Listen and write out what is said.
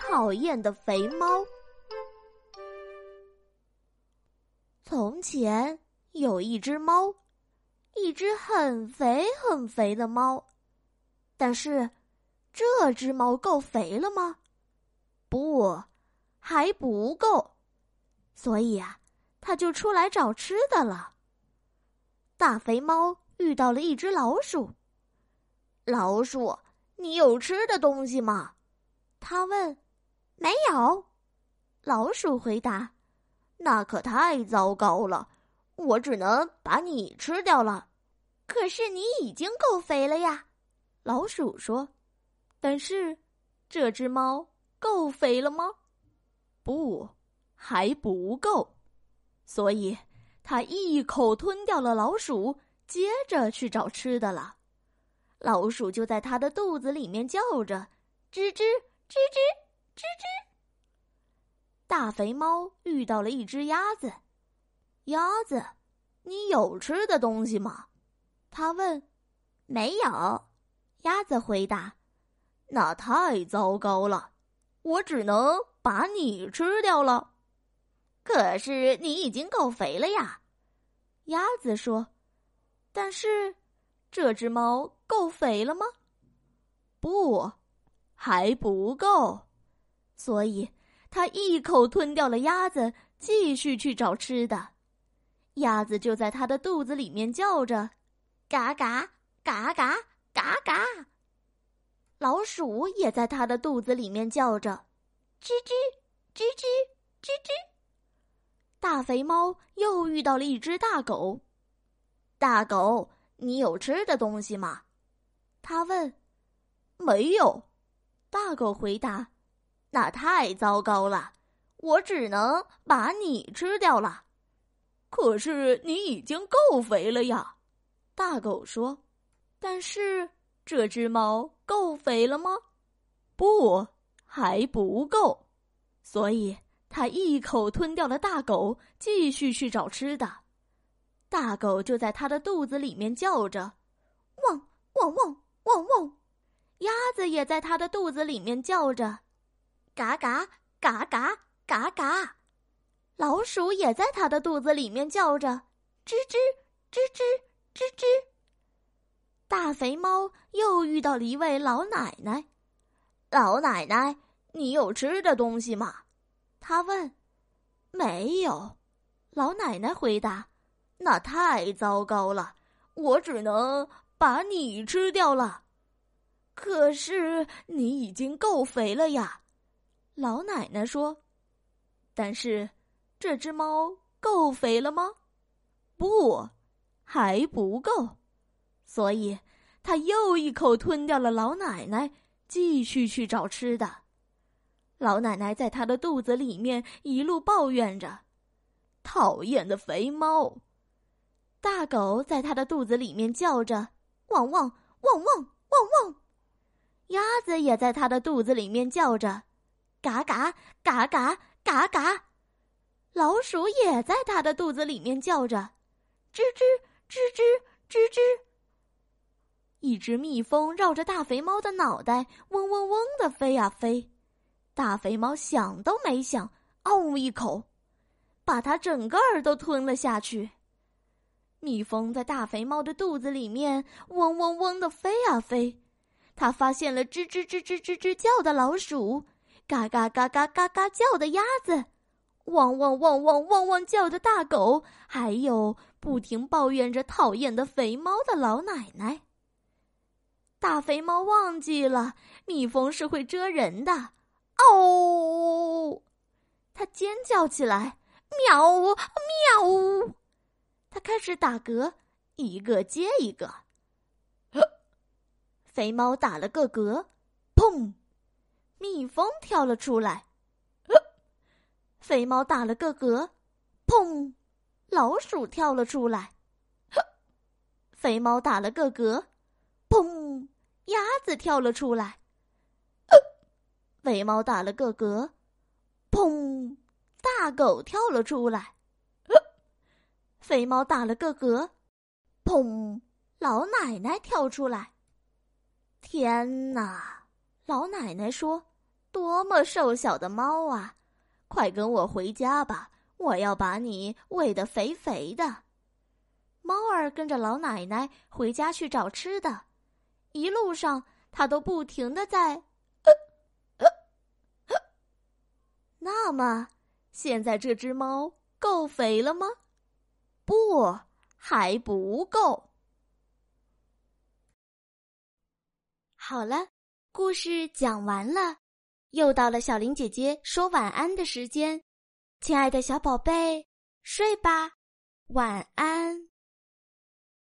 讨厌的肥猫。从前有一只猫，一只很肥很肥的猫。但是，这只猫够肥了吗？不，还不够。所以啊，它就出来找吃的了。大肥猫遇到了一只老鼠。老鼠，你有吃的东西吗？他问。没有，老鼠回答：“那可太糟糕了，我只能把你吃掉了。”可是你已经够肥了呀，老鼠说。但是，这只猫够肥了吗？不，还不够。所以，它一口吞掉了老鼠，接着去找吃的了。老鼠就在它的肚子里面叫着：“吱吱吱吱。”吱吱，大肥猫遇到了一只鸭子。鸭子，你有吃的东西吗？他问。没有，鸭子回答。那太糟糕了，我只能把你吃掉了。可是你已经够肥了呀，鸭子说。但是，这只猫够肥了吗？不，还不够。所以，他一口吞掉了鸭子，继续去找吃的。鸭子就在他的肚子里面叫着：“嘎嘎嘎嘎嘎嘎。”老鼠也在他的肚子里面叫着：“吱吱吱吱吱吱。”大肥猫又遇到了一只大狗。大狗，你有吃的东西吗？他问。没有，大狗回答。那太糟糕了，我只能把你吃掉了。可是你已经够肥了呀，大狗说。但是这只猫够肥了吗？不，还不够。所以它一口吞掉了大狗，继续去找吃的。大狗就在它的肚子里面叫着：“汪汪汪汪汪！”鸭子也在它的肚子里面叫着。嘎嘎嘎嘎嘎嘎，老鼠也在它的肚子里面叫着，吱吱吱吱吱吱。大肥猫又遇到了一位老奶奶，老奶奶，你有吃的东西吗？他问。没有，老奶奶回答。那太糟糕了，我只能把你吃掉了。可是你已经够肥了呀。老奶奶说：“但是，这只猫够肥了吗？不，还不够。所以，它又一口吞掉了老奶奶，继续去找吃的。老奶奶在它的肚子里面一路抱怨着：‘讨厌的肥猫！’大狗在它的肚子里面叫着：‘汪汪汪汪汪汪！’鸭子也在它的肚子里面叫着。”嘎嘎嘎嘎嘎嘎，老鼠也在它的肚子里面叫着，吱吱吱吱吱吱。一只蜜蜂绕着大肥猫的脑袋嗡嗡嗡的飞呀飞，大肥猫想都没想，嗷呜一口，把它整个儿都吞了下去。蜜蜂在大肥猫的肚子里面嗡嗡嗡的飞呀飞，它发现了吱吱吱吱吱吱叫的老鼠。嘎嘎嘎嘎嘎嘎叫的鸭子，汪汪汪汪汪汪叫的大狗，还有不停抱怨着讨厌的肥猫的老奶奶。大肥猫忘记了蜜蜂是会蛰人的，哦，它尖叫起来，喵呜喵呜，它开始打嗝，一个接一个。肥猫打了个嗝，砰。蜜蜂跳了出来，肥猫打了个嗝，砰！老鼠跳了出来，肥猫打了个嗝，砰！鸭子跳了出来，肥猫打了个嗝，砰！大狗跳了出来，肥猫打了个嗝，砰！老奶奶跳出来。天哪！老奶奶说。多么瘦小的猫啊！快跟我回家吧，我要把你喂得肥肥的。猫儿跟着老奶奶回家去找吃的，一路上它都不停的在，那么，现在这只猫够肥了吗？不，还不够。好了，故事讲完了，又到了小林姐姐说晚安的时间，亲爱的小宝贝，睡吧，晚安。